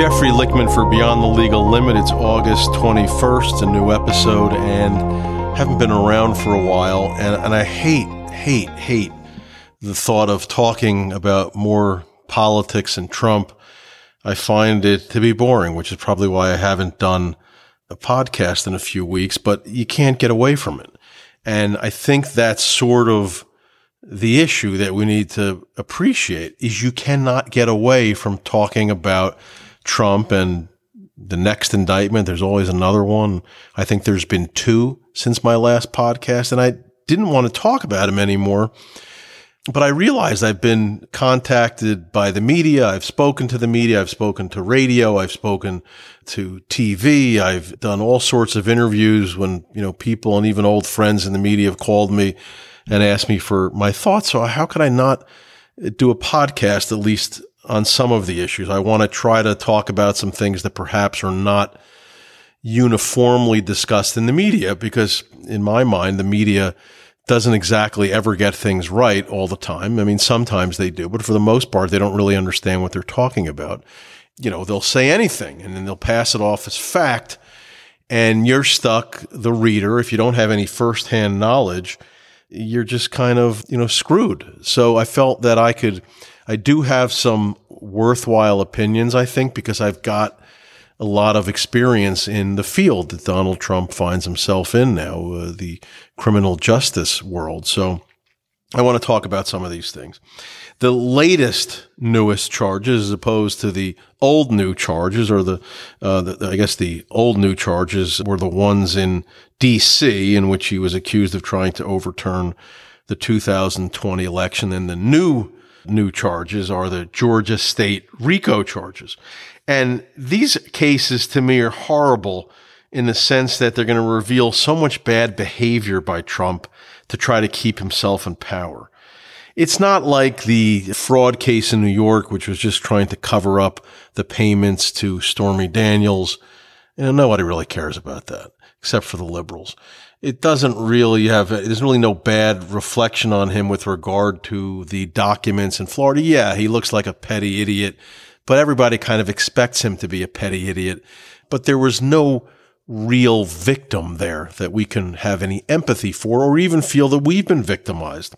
Jeffrey Lichtman for Beyond the Legal Limit. It's August 21st, a new episode, and haven't been around for a while. And, and I hate, hate, hate the thought of talking about more politics and Trump. I find it to be boring, which is probably why I haven't done a podcast in a few weeks, but you can't get away from it. And I think that's sort of the issue that we need to appreciate is you cannot get away from talking about Trump and the next indictment. There's always another one. I think there's been two since my last podcast and I didn't want to talk about him anymore. But I realized I've been contacted by the media. I've spoken to the media. I've spoken to radio. I've spoken to TV. I've done all sorts of interviews when, you know, people and even old friends in the media have called me and asked me for my thoughts. So how could I not do a podcast at least on some of the issues? I want to try to talk about some things that perhaps are not uniformly discussed in the media because in my mind, the media doesn't exactly ever get things right all the time. I mean, sometimes they do, but for the most part, they don't really understand what they're talking about. You know, they'll say anything and then they'll pass it off as fact. And you're stuck, the reader, if you don't have any firsthand knowledge, you're just kind of, you know, screwed. So I felt that I could, I do have some worthwhile opinions, I think, because I've got a lot of experience in the field that Donald Trump finds himself in now, uh, the criminal justice world. So I want to talk about some of these things. The latest, newest charges, as opposed to the old new charges, or the, uh, the, I guess the old new charges were the ones in D.C. in which he was accused of trying to overturn the 2020 election, and the new new charges are the Georgia State RICO charges. And these cases to me are horrible in the sense that they're going to reveal so much bad behavior by Trump to try to keep himself in power. It's not like the fraud case in New York, which was just trying to cover up the payments to Stormy Daniels. You know, nobody really cares about that except for the liberals. It doesn't really have, there's really no bad reflection on him with regard to the documents in Florida. Yeah, he looks like a petty idiot but everybody kind of expects him to be a petty idiot. But there was no real victim there that we can have any empathy for or even feel that we've been victimized.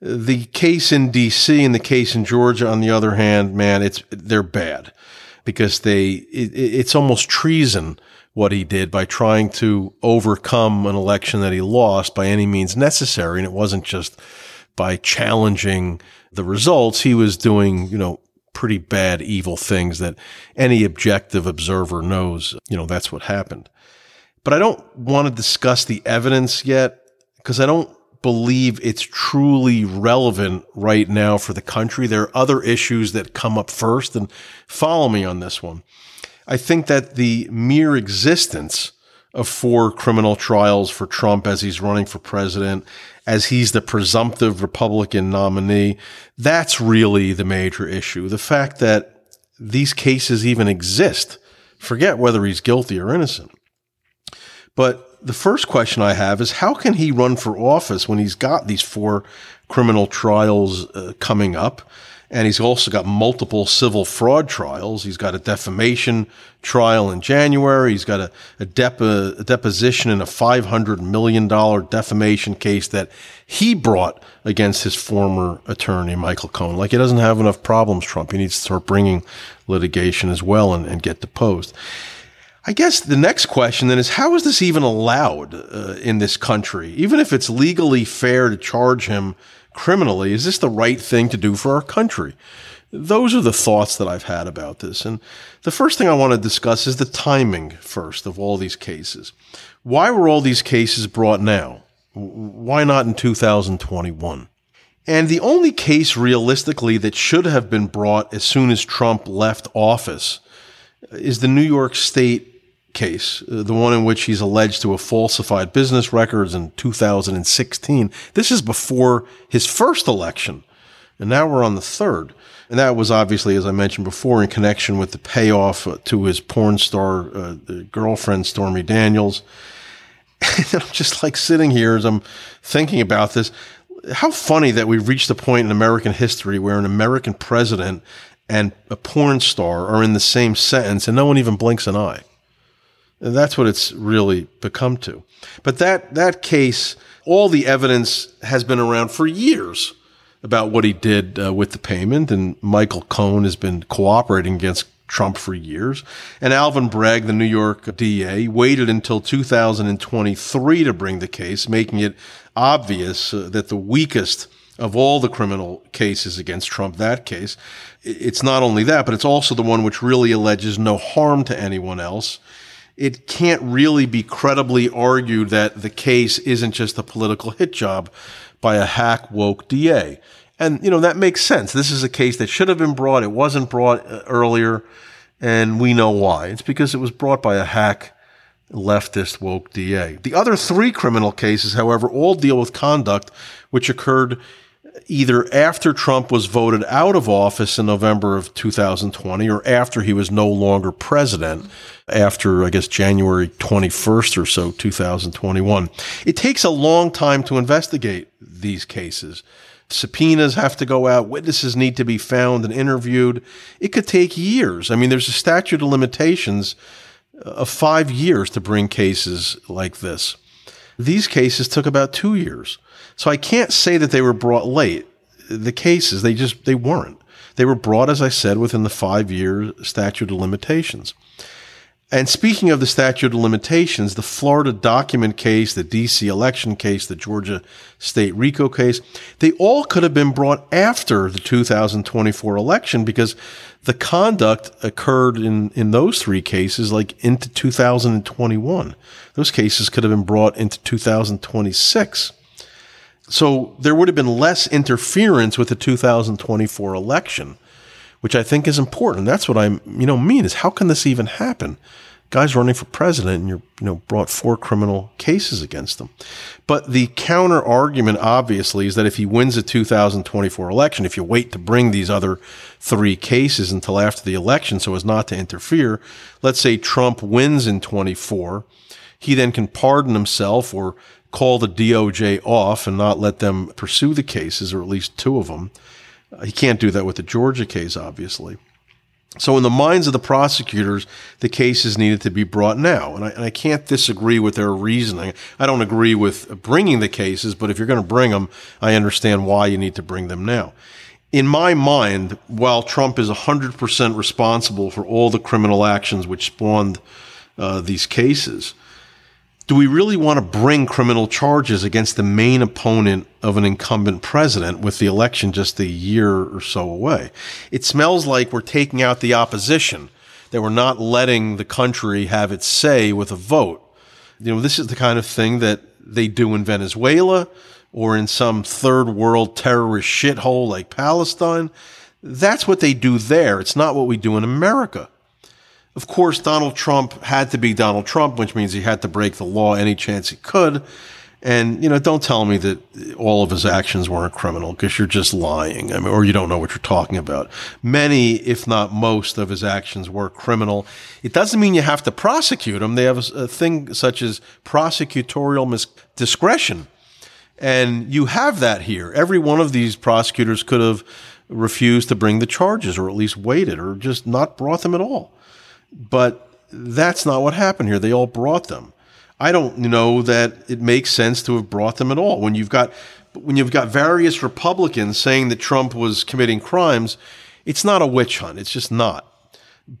The case in DC and the case in Georgia, on the other hand, man, it's, they're bad because they, it, it's almost treason what he did by trying to overcome an election that he lost by any means necessary. And it wasn't just by challenging the results. He was doing, you know, pretty bad, evil things that any objective observer knows, you know, that's what happened. But I don't want to discuss the evidence yet because I don't believe it's truly relevant right now for the country. There are other issues that come up first and follow me on this one. I think that the mere existence of four criminal trials for Trump as he's running for president as he's the presumptive Republican nominee. That's really the major issue. The fact that these cases even exist. Forget whether he's guilty or innocent. But the first question I have is how can he run for office when he's got these four criminal trials uh, coming up? And he's also got multiple civil fraud trials. He's got a defamation trial in January. He's got a, a, a deposition in a $500 million defamation case that he brought against his former attorney, Michael Cohen. Like he doesn't have enough problems, Trump. He needs to start bringing litigation as well and, and get deposed. I guess the next question then is how is this even allowed uh, in this country? Even if it's legally fair to charge him criminally, is this the right thing to do for our country? Those are the thoughts that I've had about this. And the first thing I want to discuss is the timing first of all these cases. Why were all these cases brought now? Why not in 2021? And the only case realistically that should have been brought as soon as Trump left office is the New York State case, uh, the one in which he's alleged to have falsified business records in 2016. This is before his first election. And now we're on the third. And that was obviously, as I mentioned before, in connection with the payoff uh, to his porn star uh, girlfriend, Stormy Daniels. And I'm just like sitting here as I'm thinking about this. How funny that we've reached a point in American history where an American president and a porn star are in the same sentence and no one even blinks an eye. And that's what it's really become to. But that, that case, all the evidence has been around for years about what he did uh, with the payment. And Michael Cohen has been cooperating against Trump for years. And Alvin Bragg, the New York DA, waited until 2023 to bring the case, making it obvious uh, that the weakest of all the criminal cases against Trump, that case, it's not only that, but it's also the one which really alleges no harm to anyone else. It can't really be credibly argued that the case isn't just a political hit job by a hack woke DA. And, you know, that makes sense. This is a case that should have been brought. It wasn't brought uh, earlier. And we know why. It's because it was brought by a hack leftist woke DA. The other three criminal cases, however, all deal with conduct which occurred either after Trump was voted out of office in November of 2020 or after he was no longer president after, I guess, January 21st or so, 2021. It takes a long time to investigate these cases. Subpoenas have to go out. Witnesses need to be found and interviewed. It could take years. I mean, there's a statute of limitations uh, of five years to bring cases like this. These cases took about two years. So I can't say that they were brought late. The cases, they just, they weren't. They were brought, as I said, within the five year statute of limitations. And speaking of the statute of limitations, the Florida document case, the DC election case, the Georgia state RICO case, they all could have been brought after the 2024 election because the conduct occurred in, in those three cases like into 2021. Those cases could have been brought into 2026. So there would have been less interference with the 2024 election which I think is important. That's what I'm, you know mean is how can this even happen? Guys running for president and you're you know brought four criminal cases against them. But the counter argument obviously is that if he wins the 2024 election, if you wait to bring these other three cases until after the election so as not to interfere, let's say Trump wins in 24, he then can pardon himself or call the DOJ off and not let them pursue the cases, or at least two of them. He can't do that with the Georgia case, obviously. So, in the minds of the prosecutors, the cases needed to be brought now. And I, and I, can't disagree with their reasoning. I don't agree with bringing the cases, but if you're going to bring them, I understand why you need to bring them now. In my mind, while Trump is 100% responsible for all the criminal actions which spawned uh, these cases, do we really want to bring criminal charges against the main opponent of an incumbent president with the election just a year or so away? It smells like we're taking out the opposition, that we're not letting the country have its say with a vote. You know, this is the kind of thing that they do in Venezuela or in some third world terrorist shithole like Palestine. That's what they do there. It's not what we do in America. Of course, Donald Trump had to be Donald Trump, which means he had to break the law any chance he could. And, you know, don't tell me that all of his actions weren't criminal because you're just lying. I mean, or you don't know what you're talking about. Many, if not most, of his actions were criminal. It doesn't mean you have to prosecute him. They have a, a thing such as prosecutorial mis- discretion. And you have that here. Every one of these prosecutors could have refused to bring the charges or at least waited or just not brought them at all. But that's not what happened here. They all brought them. I don't know that it makes sense to have brought them at all. When you've got when you've got various Republicans saying that Trump was committing crimes, it's not a witch hunt. It's just not.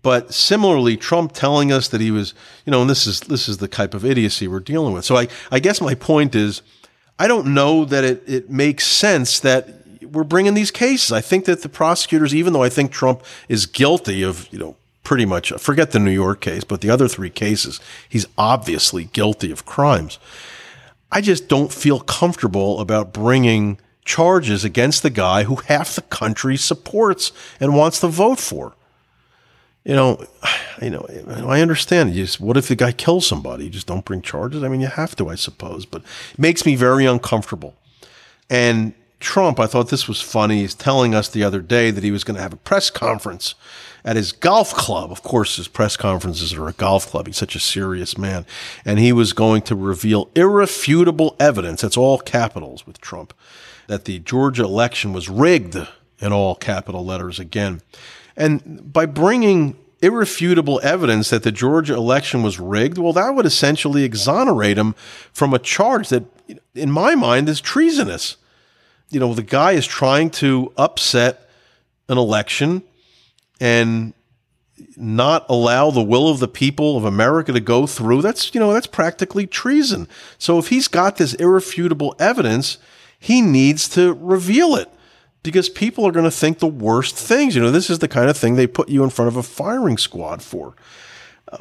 But similarly, Trump telling us that he was, you know, and this is this is the type of idiocy we're dealing with. So I, I guess my point is, I don't know that it, it makes sense that we're bringing these cases. I think that the prosecutors, even though I think Trump is guilty of, you know, pretty much, forget the New York case, but the other three cases, he's obviously guilty of crimes. I just don't feel comfortable about bringing charges against the guy who half the country supports and wants to vote for. You know, you know, I understand. You just, what if the guy kills somebody? You just don't bring charges. I mean, you have to, I suppose, but it makes me very uncomfortable. And Trump, I thought this was funny. He's telling us the other day that he was going to have a press conference at his golf club. Of course, his press conferences are a golf club. He's such a serious man. And he was going to reveal irrefutable evidence, that's all capitals with Trump, that the Georgia election was rigged in all capital letters again. And by bringing irrefutable evidence that the Georgia election was rigged, well, that would essentially exonerate him from a charge that, in my mind, is treasonous. You know, the guy is trying to upset an election and not allow the will of the people of America to go through. That's, you know, that's practically treason. So if he's got this irrefutable evidence, he needs to reveal it because people are going to think the worst things. You know, this is the kind of thing they put you in front of a firing squad for.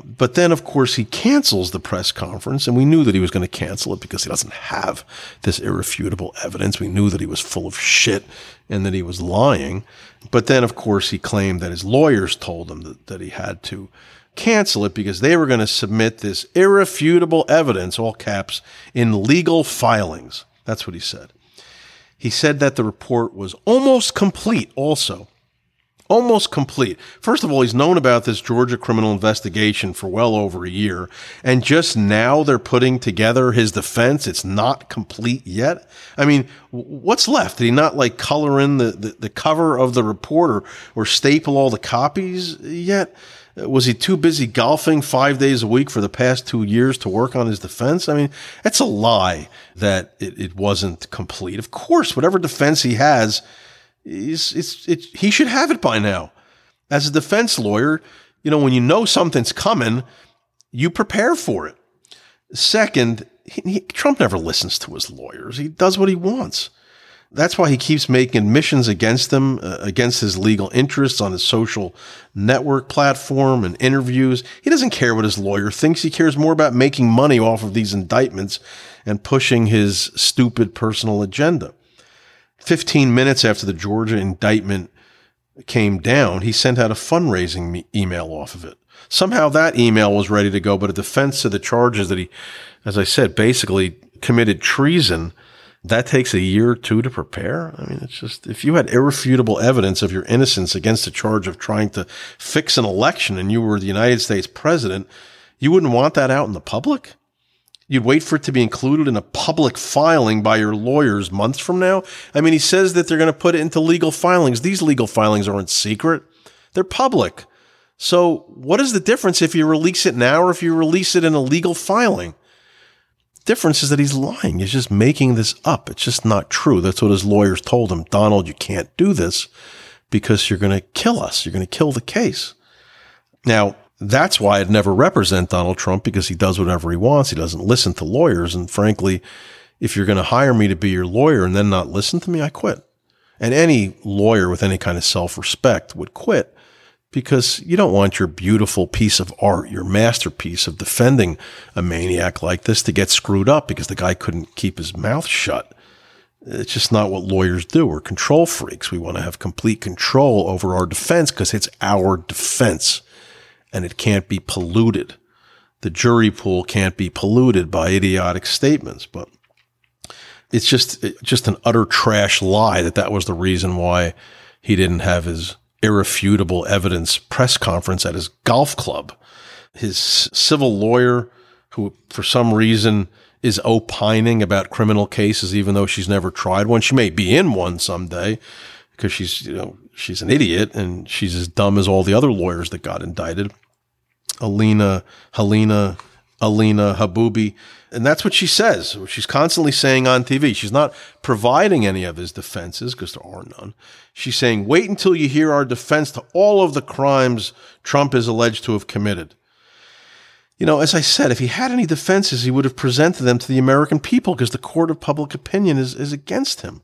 But then, of course, he cancels the press conference, and we knew that he was going to cancel it because he doesn't have this irrefutable evidence. We knew that he was full of shit and that he was lying. But then, of course, he claimed that his lawyers told him that, that he had to cancel it because they were going to submit this irrefutable evidence, all caps, in legal filings. That's what he said. He said that the report was almost complete, also. Almost complete. First of all, he's known about this Georgia criminal investigation for well over a year, and just now they're putting together his defense. It's not complete yet. I mean, what's left? Did he not like color in the, the, the cover of the report or, or staple all the copies yet? Was he too busy golfing five days a week for the past two years to work on his defense? I mean, that's a lie that it, it wasn't complete. Of course, whatever defense he has, is it's, it, he should have it by now. As a defense lawyer, you know, when you know something's coming, you prepare for it. Second, he, he, Trump never listens to his lawyers. He does what he wants. That's why he keeps making admissions against them, uh, against his legal interests on his social network platform and interviews. He doesn't care what his lawyer thinks. He cares more about making money off of these indictments and pushing his stupid personal agenda. 15 minutes after the Georgia indictment came down, he sent out a fundraising email off of it. Somehow that email was ready to go, but a defense of the charges that he, as I said, basically committed treason that takes a year or two to prepare. I mean, it's just, if you had irrefutable evidence of your innocence against a charge of trying to fix an election and you were the United States president, you wouldn't want that out in the public. You'd wait for it to be included in a public filing by your lawyers months from now. I mean, he says that they're going to put it into legal filings. These legal filings aren't secret. They're public. So what is the difference if you release it now or if you release it in a legal filing? difference is that he's lying. He's just making this up. It's just not true. That's what his lawyers told him. Donald, you can't do this because you're going to kill us. You're going to kill the case. Now, that's why I'd never represent Donald Trump because he does whatever he wants. He doesn't listen to lawyers. And frankly, if you're going to hire me to be your lawyer and then not listen to me, I quit. And any lawyer with any kind of self respect would quit because you don't want your beautiful piece of art, your masterpiece of defending a maniac like this to get screwed up because the guy couldn't keep his mouth shut. It's just not what lawyers do. We're control freaks. We want to have complete control over our defense because it's our defense and it can't be polluted. The jury pool can't be polluted by idiotic statements, but it's just, just an utter trash lie that that was the reason why he didn't have his irrefutable evidence press conference at his golf club. His civil lawyer, who for some reason is opining about criminal cases, even though she's never tried one. She may be in one someday because she's, you know, she's an idiot and she's as dumb as all the other lawyers that got indicted. Alina, Helena, Alina Haboobi. And that's what she says. She's constantly saying on TV. She's not providing any of his defenses because there are none. She's saying, wait until you hear our defense to all of the crimes Trump is alleged to have committed. You know, as I said, if he had any defenses, he would have presented them to the American people because the court of public opinion is, is against him.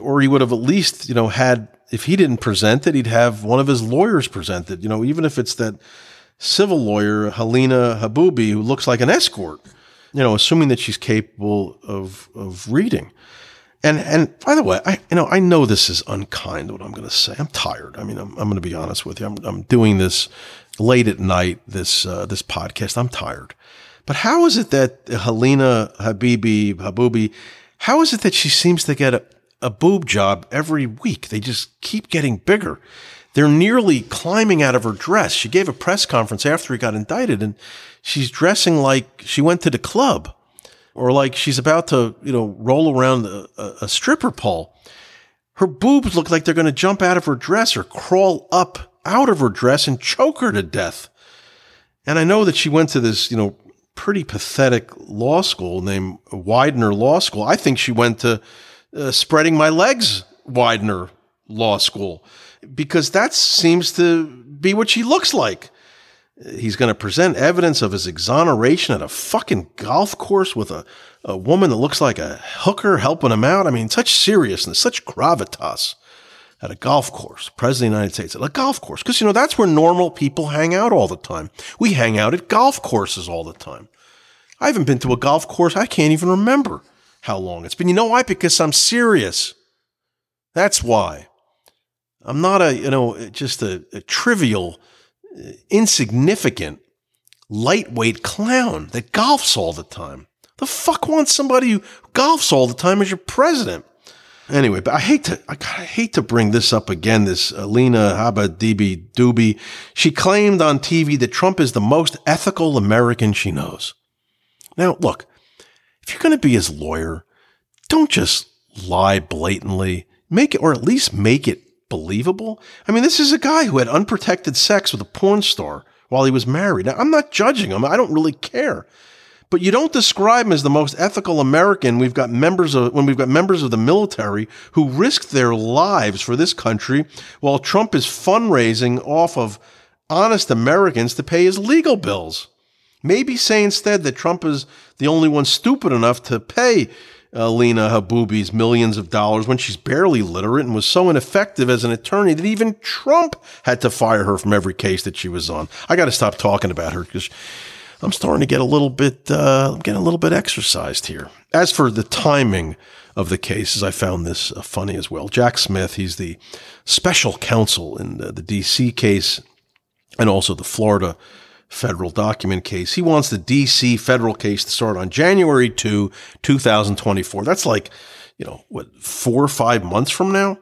Or he would have at least, you know, had, if he didn't present it, he'd have one of his lawyers present it, you know, even if it's that civil lawyer, Helena Haboobi, who looks like an escort you know, assuming that she's capable of of reading. And and by the way, I you know I know this is unkind what I'm going to say. I'm tired. I mean, I'm I'm going to be honest with you. I'm I'm doing this late at night. This uh, this podcast. I'm tired. But how is it that Helena Habibi Haboobi? How is it that she seems to get a, a boob job every week? They just keep getting bigger. They're nearly climbing out of her dress. She gave a press conference after he got indicted, and she's dressing like she went to the club or like she's about to, you know, roll around a, a stripper pole. Her boobs look like they're going to jump out of her dress or crawl up out of her dress and choke her to death. And I know that she went to this, you know, pretty pathetic law school named Widener Law School. I think she went to uh, Spreading My Legs Widener Law School because that seems to be what she looks like. He's going to present evidence of his exoneration at a fucking golf course with a, a woman that looks like a hooker helping him out. I mean, such seriousness, such gravitas at a golf course, President of the United States, at a golf course. Because, you know, that's where normal people hang out all the time. We hang out at golf courses all the time. I haven't been to a golf course. I can't even remember how long it's been. You know why? Because I'm serious. That's why. I'm not a, you know, just a, a trivial, insignificant, lightweight clown that golfs all the time. The fuck wants somebody who golfs all the time as your president? Anyway, but I hate to, I, hate to bring this up again. This Alina Habadibi Dubi, she claimed on TV that Trump is the most ethical American she knows. Now, look, if you're going to be his lawyer, don't just lie blatantly. Make it, or at least make it believable. I mean, this is a guy who had unprotected sex with a porn star while he was married. Now, I'm not judging him. I don't really care. But you don't describe him as the most ethical American. We've got members of when we've got members of the military who risked their lives for this country while Trump is fundraising off of honest Americans to pay his legal bills. Maybe say instead that Trump is the only one stupid enough to pay Lena Haboobi's millions of dollars when she's barely literate and was so ineffective as an attorney that even Trump had to fire her from every case that she was on. I got to stop talking about her because I'm starting to get a little bit, uh, getting a little bit exercised here. As for the timing of the cases, I found this uh, funny as well. Jack Smith, he's the special counsel in the, the DC case and also the Florida federal document case. He wants the DC federal case to start on January 2, 2024. That's like, you know, what, four or five months from now?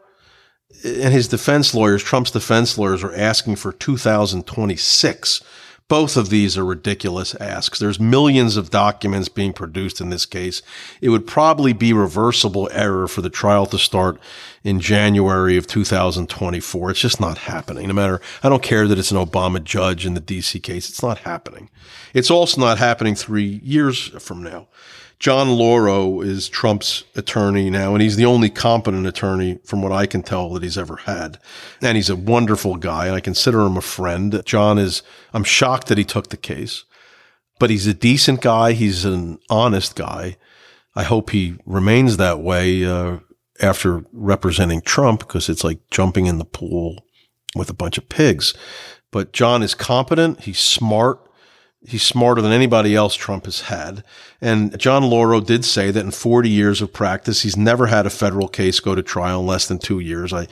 And his defense lawyers, Trump's defense lawyers, are asking for 2026. Both of these are ridiculous asks. There's millions of documents being produced in this case. It would probably be reversible error for the trial to start in January of 2024. It's just not happening. No matter, I don't care that it's an Obama judge in the DC case. It's not happening. It's also not happening three years from now. John Lauro is Trump's attorney now, and he's the only competent attorney from what I can tell that he's ever had. And he's a wonderful guy, and I consider him a friend. John is, I'm shocked that he took the case, but he's a decent guy. He's an honest guy. I hope he remains that way uh, after representing Trump because it's like jumping in the pool with a bunch of pigs. But John is competent. He's smart. He's smarter than anybody else Trump has had. And John Lauro did say that in 40 years of practice, he's never had a federal case go to trial in less than two years. I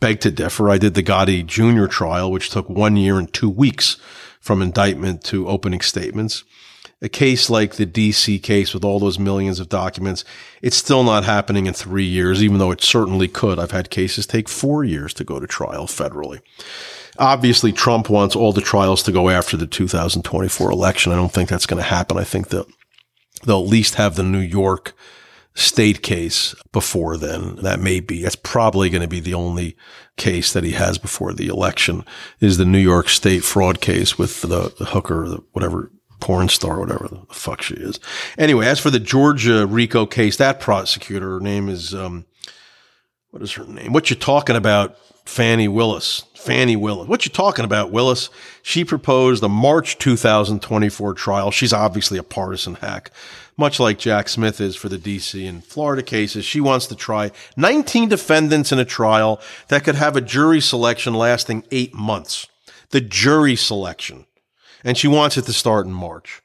beg to differ. I did the Gotti Jr. trial, which took one year and two weeks from indictment to opening statements. A case like the DC case with all those millions of documents, it's still not happening in three years, even though it certainly could. I've had cases take four years to go to trial federally. Obviously, Trump wants all the trials to go after the 2024 election. I don't think that's going to happen. I think that they'll at least have the New York state case before then. That may be, that's probably going to be the only case that he has before the election is the New York state fraud case with the, the hooker, the whatever porn star, whatever the fuck she is. Anyway, as for the Georgia RICO case, that prosecutor, her name is, um, what is her name? What you talking about? Fani Willis. Fani Willis. What you talking about, Willis? She proposed a March 2024 trial. She's obviously a partisan hack, much like Jack Smith is for the DC and Florida cases. She wants to try 19 defendants in a trial that could have a jury selection lasting eight months. The jury selection. And she wants it to start in March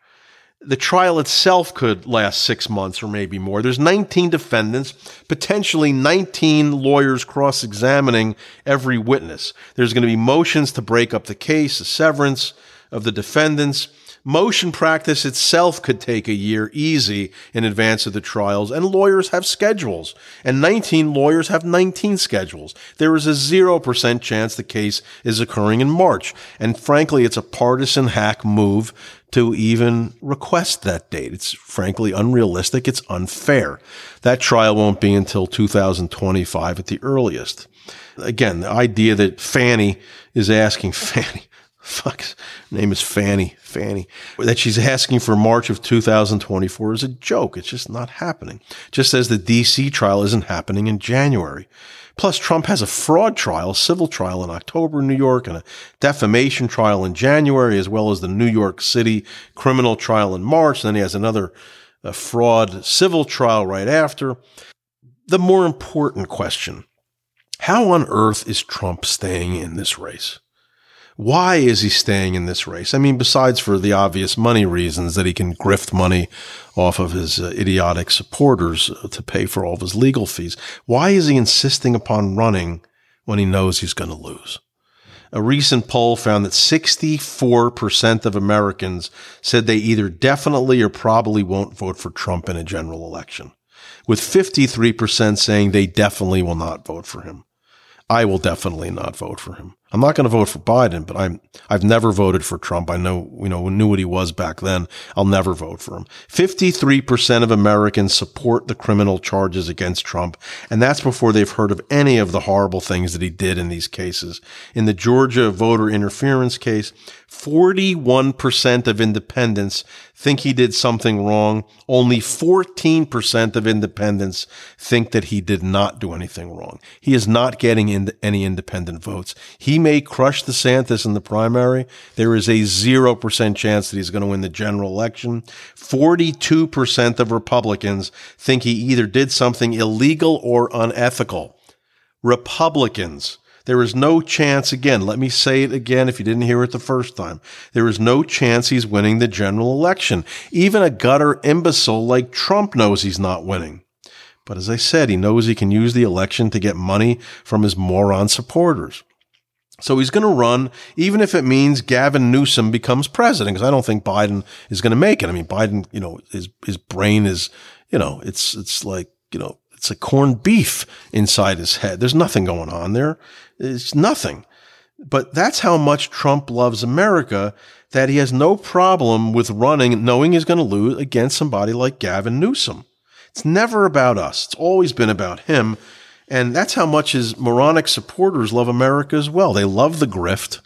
the trial itself could last six months or maybe more. There's 19 defendants, potentially 19 lawyers cross examining every witness. There's going to be motions to break up the case, a severance of the defendants. Motion practice itself could take a year easy in advance of the trials, and lawyers have schedules, and 19 lawyers have 19 schedules. There is a 0% chance the case is occurring in March, and frankly, it's a partisan hack move to even request that date. It's frankly unrealistic. It's unfair. That trial won't be until 2025 at the earliest. Again, the idea that Fani is asking Fani, fuck, name is Fani, Fani, that she's asking for March of 2024 is a joke. It's just not happening. Just as the DC trial isn't happening in January. Plus, Trump has a fraud trial, civil trial in October in New York, and a defamation trial in January, as well as the New York City criminal trial in March. And then he has another uh, fraud civil trial right after. The more important question how on earth is Trump staying in this race? Why is he staying in this race? I mean, besides for the obvious money reasons that he can grift money off of his uh, idiotic supporters uh, to pay for all of his legal fees, why is he insisting upon running when he knows he's going to lose? A recent poll found that 64% of Americans said they either definitely or probably won't vote for Trump in a general election, with 53% saying they definitely will not vote for him. I will definitely not vote for him. I'm not going to vote for Biden, but I'm I've never voted for Trump. I know you know knew what he was back then. I'll never vote for him. 53% of Americans support the criminal charges against Trump, and that's before they've heard of any of the horrible things that he did in these cases. In the Georgia voter interference case, 41% of independents think he did something wrong. Only 14% of independents think that he did not do anything wrong. He is not getting in any independent votes. He may crush DeSantis in the primary. There is a 0% chance that he's going to win the general election. 42% of Republicans think he either did something illegal or unethical. Republicans there is no chance, again, let me say it again if you didn't hear it the first time. There is no chance he's winning the general election. Even a gutter imbecile like Trump knows he's not winning. But as I said, he knows he can use the election to get money from his moron supporters. So he's going to run, even if it means Gavin Newsom becomes president, because I don't think Biden is going to make it. I mean, Biden, you know, his, his brain is, you know, it's, it's like, you know, it's a corned beef inside his head. There's nothing going on there. It's nothing. But that's how much Trump loves America that he has no problem with running, knowing he's going to lose against somebody like Gavin Newsom. It's never about us. It's always been about him. And that's how much his moronic supporters love America as well. They love the grift.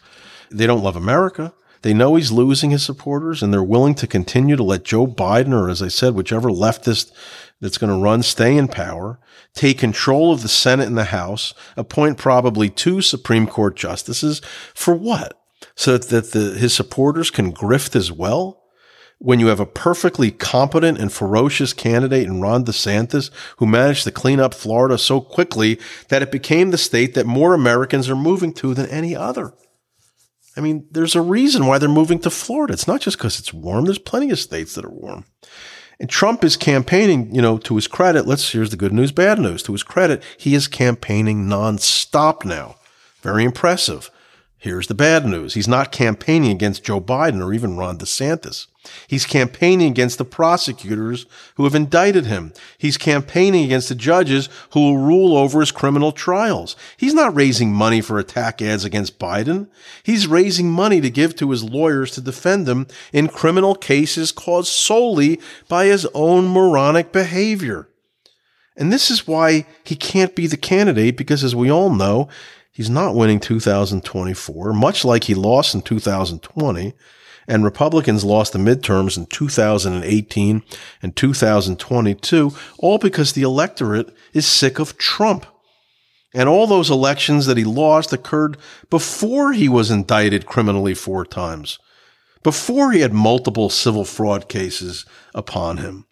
They don't love America. They know he's losing his supporters and they're willing to continue to let Joe Biden, or as I said, whichever leftist that's going to run stay in power, take control of the Senate and the House, appoint probably two Supreme Court justices for what? So that the, his supporters can grift as well? When you have a perfectly competent and ferocious candidate in Ron DeSantis who managed to clean up Florida so quickly that it became the state that more Americans are moving to than any other. I mean, there's a reason why they're moving to Florida. It's not just because it's warm. There's plenty of states that are warm. And Trump is campaigning, you know, to his credit. Let's, here's the good news, bad news. To his credit, he is campaigning nonstop now. Very impressive. Here's the bad news. He's not campaigning against Joe Biden or even Ron DeSantis. He's campaigning against the prosecutors who have indicted him. He's campaigning against the judges who will rule over his criminal trials. He's not raising money for attack ads against Biden. He's raising money to give to his lawyers to defend him in criminal cases caused solely by his own moronic behavior. And this is why he can't be the candidate because as we all know, He's not winning 2024, much like he lost in 2020. And Republicans lost the midterms in 2018 and 2022, all because the electorate is sick of Trump. And all those elections that he lost occurred before he was indicted criminally four times, before he had multiple civil fraud cases upon him.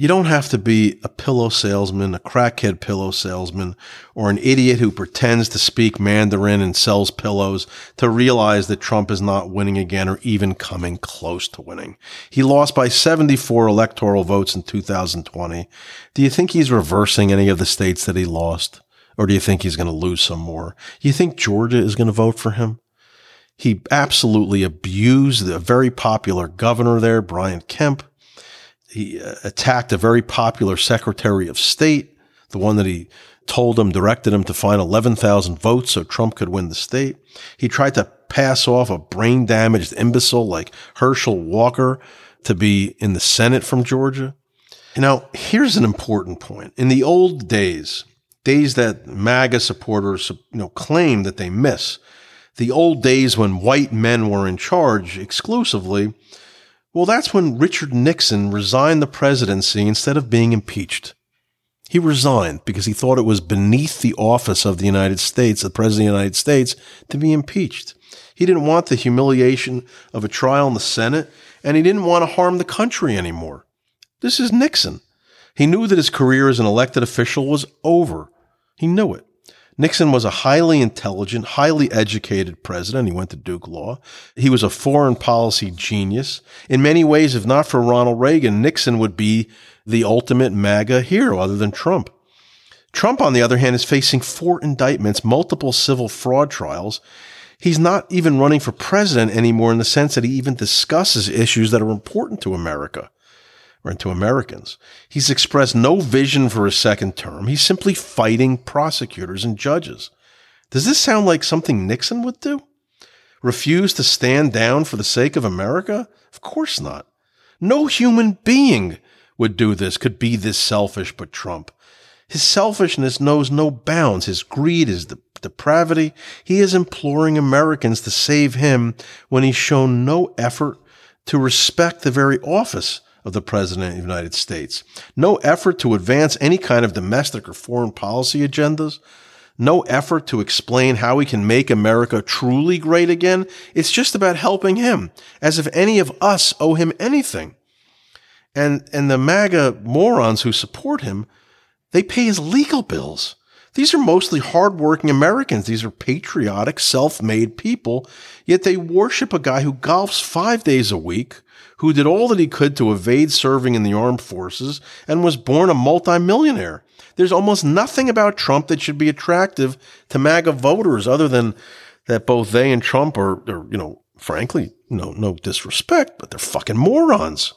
You don't have to be a pillow salesman, a crackhead pillow salesman, or an idiot who pretends to speak Mandarin and sells pillows to realize that Trump is not winning again or even coming close to winning. He lost by 74 electoral votes in 2020. Do you think he's reversing any of the states that he lost? Or do you think he's going to lose some more? You think Georgia is going to vote for him? He absolutely abused the very popular governor there, Brian Kemp. He uh, attacked a very popular Secretary of State, the one that he told him, directed him to find 11,000 votes so Trump could win the state. He tried to pass off a brain damaged imbecile like Herschel Walker to be in the Senate from Georgia. Now, here's an important point. In the old days, days that MAGA supporters you know, claim that they miss, the old days when white men were in charge exclusively, well, that's when Richard Nixon resigned the presidency instead of being impeached. He resigned because he thought it was beneath the office of the United States, the President of the United States, to be impeached. He didn't want the humiliation of a trial in the Senate, and he didn't want to harm the country anymore. This is Nixon. He knew that his career as an elected official was over. He knew it. Nixon was a highly intelligent, highly educated president. He went to Duke Law. He was a foreign policy genius. In many ways, if not for Ronald Reagan, Nixon would be the ultimate MAGA hero other than Trump. Trump, on the other hand, is facing four indictments, multiple civil fraud trials. He's not even running for president anymore in the sense that he even discusses issues that are important to America or to Americans. He's expressed no vision for a second term. He's simply fighting prosecutors and judges. Does this sound like something Nixon would do? Refuse to stand down for the sake of America? Of course not. No human being would do this, could be this selfish but Trump. His selfishness knows no bounds. His greed is the depravity. He is imploring Americans to save him when he's shown no effort to respect the very office of the President of the United States. No effort to advance any kind of domestic or foreign policy agendas. No effort to explain how he can make America truly great again. It's just about helping him, as if any of us owe him anything. And, and the MAGA morons who support him, they pay his legal bills. These are mostly hardworking Americans. These are patriotic, self made people, yet they worship a guy who golfs five days a week, who did all that he could to evade serving in the armed forces, and was born a multimillionaire. There's almost nothing about Trump that should be attractive to MAGA voters other than that both they and Trump are, are you know, frankly, no, no disrespect, but they're fucking morons.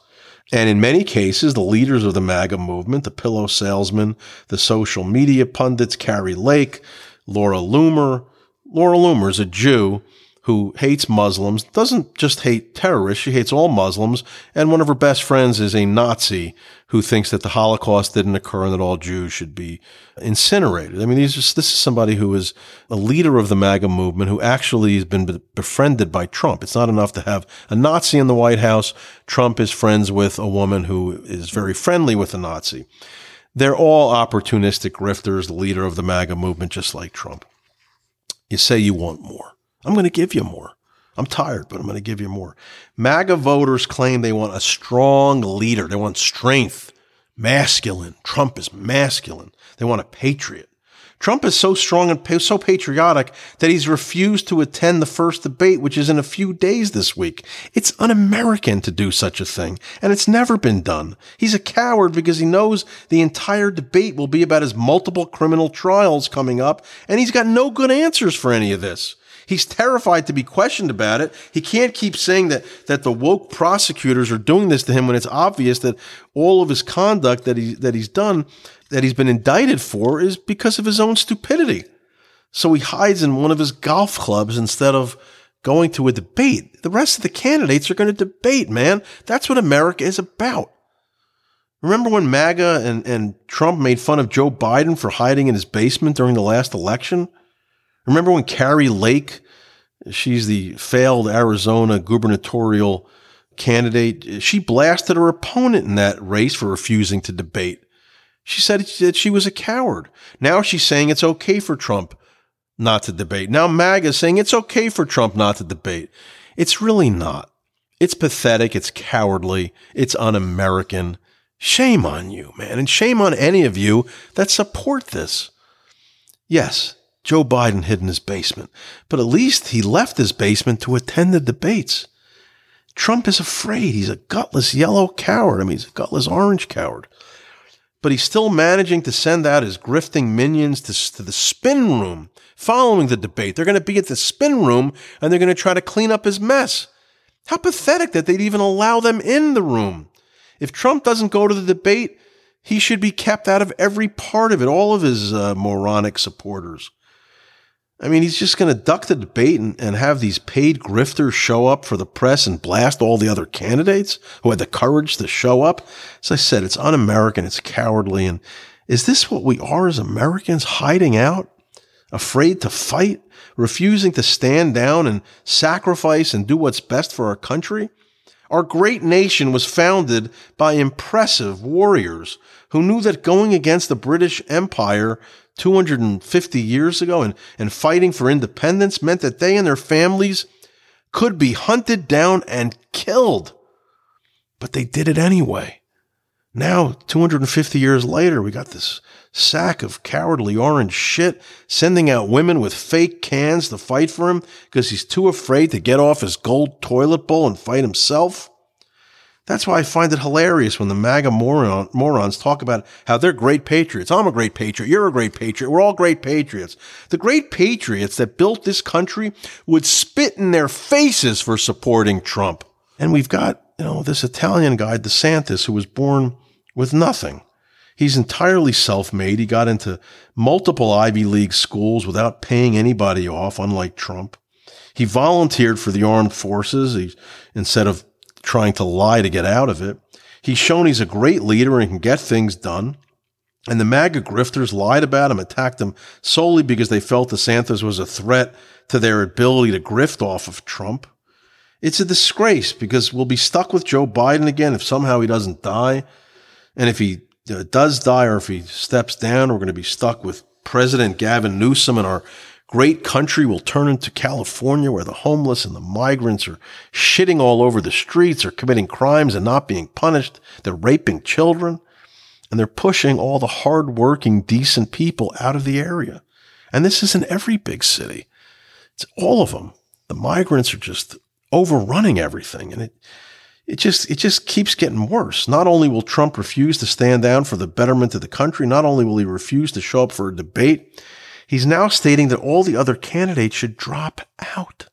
And in many cases, the leaders of the MAGA movement, the pillow salesmen, the social media pundits, Kari Lake, Laura Loomer. Laura Loomer is a Jew who hates Muslims, doesn't just hate terrorists, she hates all Muslims. And one of her best friends is a Nazi who thinks that the Holocaust didn't occur and that all Jews should be incinerated. I mean, this is somebody who is a leader of the MAGA movement who actually has been befriended by Trump. It's not enough to have a Nazi in the White House. Trump is friends with a woman who is very friendly with a Nazi. They're all opportunistic grifters, the leader of the MAGA movement, just like Trump. You say you want more. I'm going to give you more. I'm tired, but I'm going to give you more. MAGA voters claim they want a strong leader. They want strength, masculine. Trump is masculine. They want a patriot. Trump is so strong and so patriotic that he's refused to attend the first debate, which is in a few days this week. It's un American to do such a thing, and it's never been done. He's a coward because he knows the entire debate will be about his multiple criminal trials coming up, and he's got no good answers for any of this. He's terrified to be questioned about it. He can't keep saying that, that the woke prosecutors are doing this to him when it's obvious that all of his conduct that he, that he's done, that he's been indicted for is because of his own stupidity. So he hides in one of his golf clubs instead of going to a debate. The rest of the candidates are going to debate, man. That's what America is about. Remember when MAGA and, and Trump made fun of Joe Biden for hiding in his basement during the last election? Remember when Kari Lake, she's the failed Arizona gubernatorial candidate, she blasted her opponent in that race for refusing to debate. She said that she was a coward. Now she's saying it's okay for Trump not to debate. Now MAGA is saying it's okay for Trump not to debate. It's really not. It's pathetic. It's cowardly. It's un American. Shame on you, man. And shame on any of you that support this. Yes, Joe Biden hid in his basement, but at least he left his basement to attend the debates. Trump is afraid. He's a gutless yellow coward. I mean, he's a gutless orange coward. but he's still managing to send out his grifting minions to, to the spin room following the debate. They're going to be at the spin room and they're going to try to clean up his mess. How pathetic that they'd even allow them in the room. If Trump doesn't go to the debate, he should be kept out of every part of it, all of his uh, moronic supporters. I mean, he's just going to duck the debate and, and have these paid grifters show up for the press and blast all the other candidates who had the courage to show up. As I said, it's un American, it's cowardly. And is this what we are as Americans hiding out, afraid to fight, refusing to stand down and sacrifice and do what's best for our country? Our great nation was founded by impressive warriors who knew that going against the British Empire 250 years ago and, and fighting for independence meant that they and their families could be hunted down and killed. But they did it anyway. Now, 250 years later, we got this sack of cowardly orange shit sending out women with fake cans to fight for him because he's too afraid to get off his gold toilet bowl and fight himself. That's why I find it hilarious when the MAGA moron, morons talk about how they're great patriots. I'm a great patriot. You're a great patriot. We're all great patriots. The great patriots that built this country would spit in their faces for supporting Trump. And we've got, you know, this Italian guy, DeSantis, who was born with nothing. He's entirely self-made. He got into multiple Ivy League schools without paying anybody off, unlike Trump. He volunteered for the armed forces instead of trying to lie to get out of it. He's shown he's a great leader and can get things done. And the MAGA grifters lied about him, attacked him solely because they felt the DeSantis was a threat to their ability to grift off of Trump. It's a disgrace because we'll be stuck with Joe Biden again if somehow he doesn't die. And if he uh, does die or if he steps down, we're going to be stuck with President Gavin Newsom and our great country will turn into California where the homeless and the migrants are shitting all over the streets, are committing crimes and not being punished. They're raping children and they're pushing all the hardworking, decent people out of the area. And this is in every big city. It's all of them. The migrants are just overrunning everything. And it, it just, it just keeps getting worse. Not only will Trump refuse to stand down for the betterment of the country, not only will he refuse to show up for a debate, He's now stating that all the other candidates should drop out.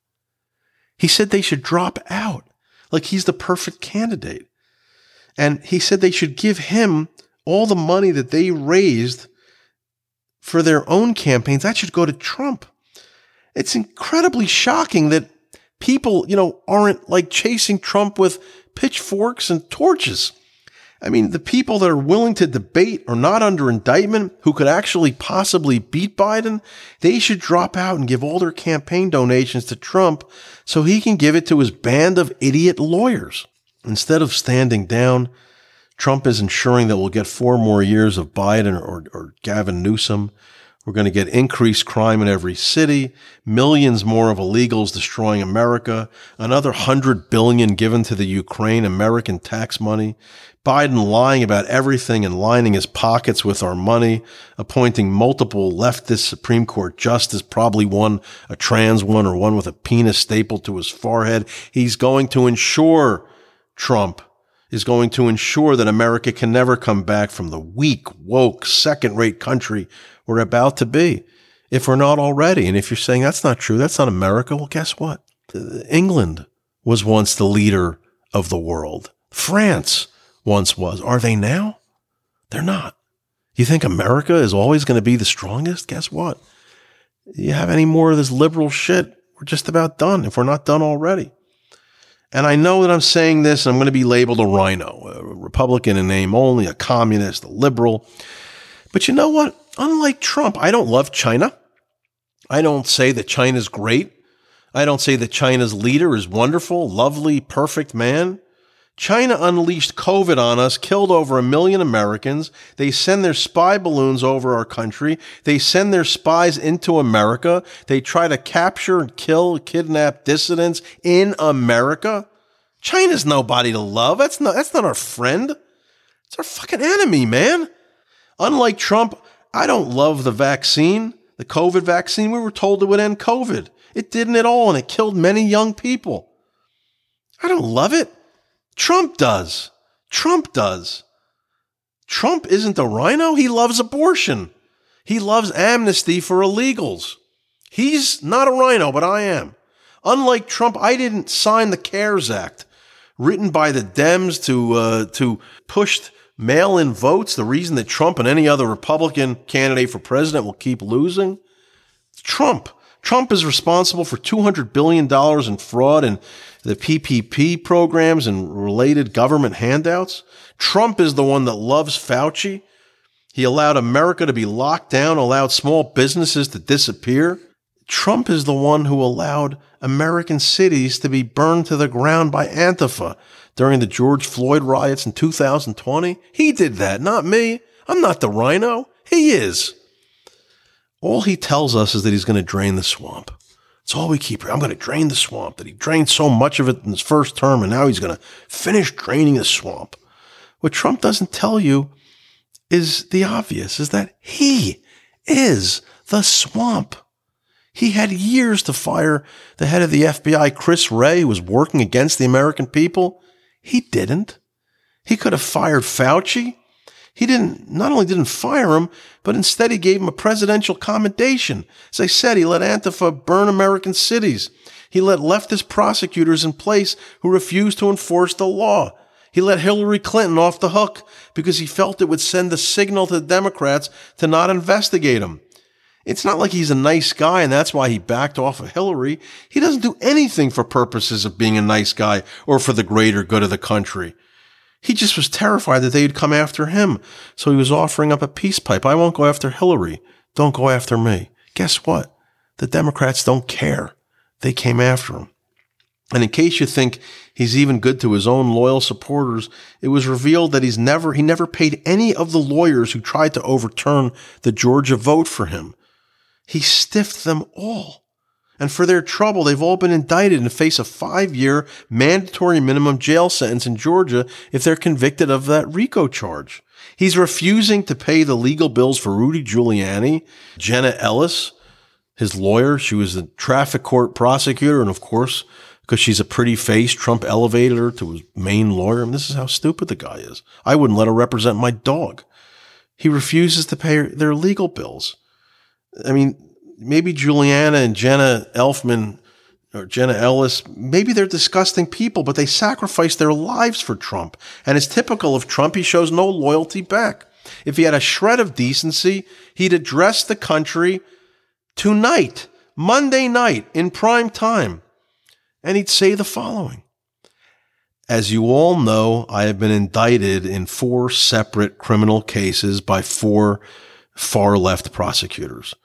He said they should drop out, like he's the perfect candidate. And he said they should give him all the money that they raised for their own campaigns. That should go to Trump. It's incredibly shocking that people, you know, aren't like chasing Trump with pitchforks and torches. I mean, the people that are willing to debate are not under indictment who could actually possibly beat Biden. They should drop out and give all their campaign donations to Trump so he can give it to his band of idiot lawyers. Instead of standing down, Trump is ensuring that we'll get four more years of Biden or, or Gavin Newsom. We're going to get increased crime in every city, millions more of illegals destroying America, another hundred billion given to the Ukraine, American tax money, Biden lying about everything and lining his pockets with our money, appointing multiple leftist Supreme Court justices, probably one a trans one or one with a penis stapled to his forehead. He's going to ensure Trump is going to ensure that America can never come back from the weak, woke, second rate country we're about to be if we're not already. And if you're saying that's not true, that's not America, well, guess what? England was once the leader of the world. France once was. Are they now? They're not. You think America is always going to be the strongest? Guess what? You have any more of this liberal shit? We're just about done if we're not done already. And I know that I'm saying this, and I'm going to be labeled a RINO, a Republican in name only, a communist, a liberal. But you know what? Unlike Trump, I don't love China. I don't say that China's great. I don't say that China's leader is wonderful, lovely, perfect man. China unleashed COVID on us, killed over a million Americans. They send their spy balloons over our country. They send their spies into America. They try to capture and kill, kidnap dissidents in America. China's nobody to love. That's not, that's not our friend. It's our fucking enemy, man. Unlike Trump, I don't love the vaccine, the COVID vaccine. We were told it would end COVID. It didn't at all, and it killed many young people. I don't love it. Trump does. Trump does. Trump isn't a RINO. He loves abortion. He loves amnesty for illegals. He's not a RINO, but I am. Unlike Trump, I didn't sign the CARES Act, written by the Dems to uh, to push mail-in votes. The reason that Trump and any other Republican candidate for president will keep losing. Trump. Trump is responsible for $200 billion in fraud and the PPP programs and related government handouts. Trump is the one that loves Fauci. He allowed America to be locked down, allowed small businesses to disappear. Trump is the one who allowed American cities to be burned to the ground by Antifa during the George Floyd riots in 2020. He did that, not me. I'm not the RINO. He is. All he tells us is that he's going to drain the swamp. That's all we keep. I'm going to drain the swamp. That he drained so much of it in his first term, and now he's going to finish draining the swamp. What Trump doesn't tell you is the obvious: is that he is the swamp. He had years to fire the head of the FBI, Chris Wray, who was working against the American people. He didn't. He could have fired Fauci. He didn't, not only didn't fire him, but instead he gave him a presidential commendation. As I said, he let Antifa burn American cities. He let leftist prosecutors in place who refused to enforce the law. He let Hillary Clinton off the hook because he felt it would send a signal to the Democrats to not investigate him. It's not like he's a nice guy and that's why he backed off of Hillary. He doesn't do anything for purposes of being a nice guy or for the greater good of the country. He just was terrified that they'd come after him. So he was offering up a peace pipe. I won't go after Hillary. Don't go after me. Guess what? The Democrats don't care. They came after him. And in case you think he's even good to his own loyal supporters, it was revealed that he's never, he never paid any of the lawyers who tried to overturn the Georgia vote for him. He stiffed them all. And for their trouble, they've all been indicted and face a five year mandatory minimum jail sentence in Georgia if they're convicted of that RICO charge. He's refusing to pay the legal bills for Rudy Giuliani, Jenna Ellis, his lawyer. She was a traffic court prosecutor. And of course, because she's a pretty face, Trump elevated her to his main lawyer. And this is how stupid the guy is. I wouldn't let her represent my dog. He refuses to pay their legal bills. I mean, maybe Giuliani and Jenna Elfman or Jenna Ellis, maybe they're disgusting people, but they sacrifice their lives for Trump. And as typical of Trump, he shows no loyalty back. If he had a shred of decency, he'd address the country tonight, Monday night, in prime time, and he'd say the following. As you all know, I have been indicted in four separate criminal cases by four far left prosecutors.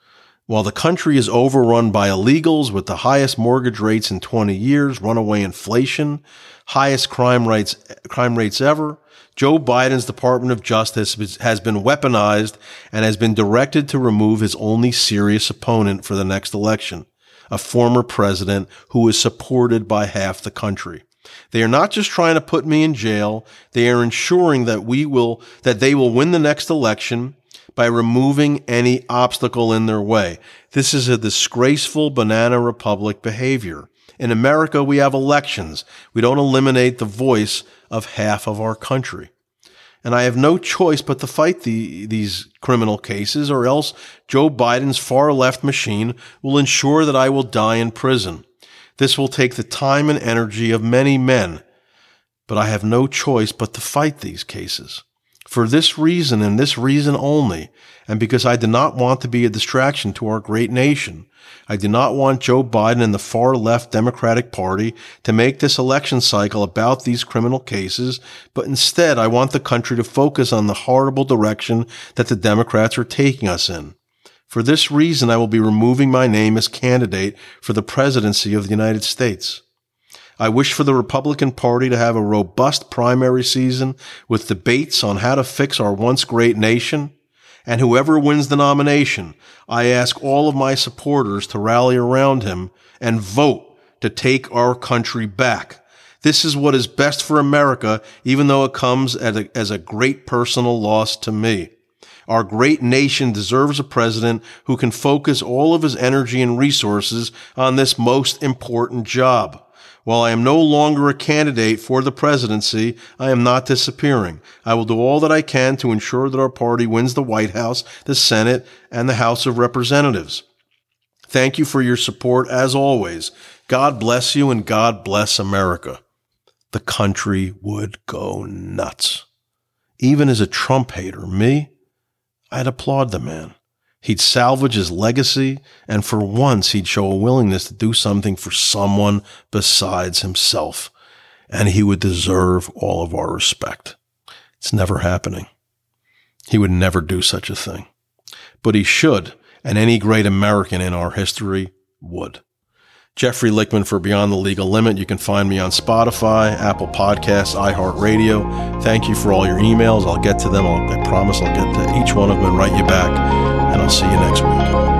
While the country is overrun by illegals with the highest mortgage rates in 20 years, runaway inflation, highest crime rates, crime rates ever, Joe Biden's Department of Justice has been weaponized and has been directed to remove his only serious opponent for the next election, a former president who is supported by half the country. They are not just trying to put me in jail. They are ensuring that we will, that they will win the next election by removing any obstacle in their way. This is a disgraceful banana republic behavior. In America, we have elections. We don't eliminate the voice of half of our country. And I have no choice but to fight the, these criminal cases, or else Joe Biden's far left machine will ensure that I will die in prison. This will take the time and energy of many men, but I have no choice but to fight these cases. For this reason and this reason only, and because I do not want to be a distraction to our great nation, I do not want Joe Biden and the far left Democratic Party to make this election cycle about these criminal cases, but instead I want the country to focus on the horrible direction that the Democrats are taking us in. For this reason, I will be removing my name as candidate for the presidency of the United States. I wish for the Republican Party to have a robust primary season with debates on how to fix our once great nation. And whoever wins the nomination, I ask all of my supporters to rally around him and vote to take our country back. This is what is best for America, even though it comes a, as a great personal loss to me. Our great nation deserves a president who can focus all of his energy and resources on this most important job. While I am no longer a candidate for the presidency, I am not disappearing. I will do all that I can to ensure that our party wins the White House, the Senate, and the House of Representatives. Thank you for your support as always. God bless you and God bless America. The country would go nuts. Even as a Trump hater, me, I'd applaud the man. He'd salvage his legacy, and for once he'd show a willingness to do something for someone besides himself. And he would deserve all of our respect. It's never happening. He would never do such a thing. But he should, and any great American in our history would. Jeffrey Lichtman for Beyond the Legal Limit. You can find me on Spotify, Apple Podcasts, iHeartRadio. Thank you for all your emails. I'll get to them. I'll, I promise I'll get to each one of them and write you back. See you next week.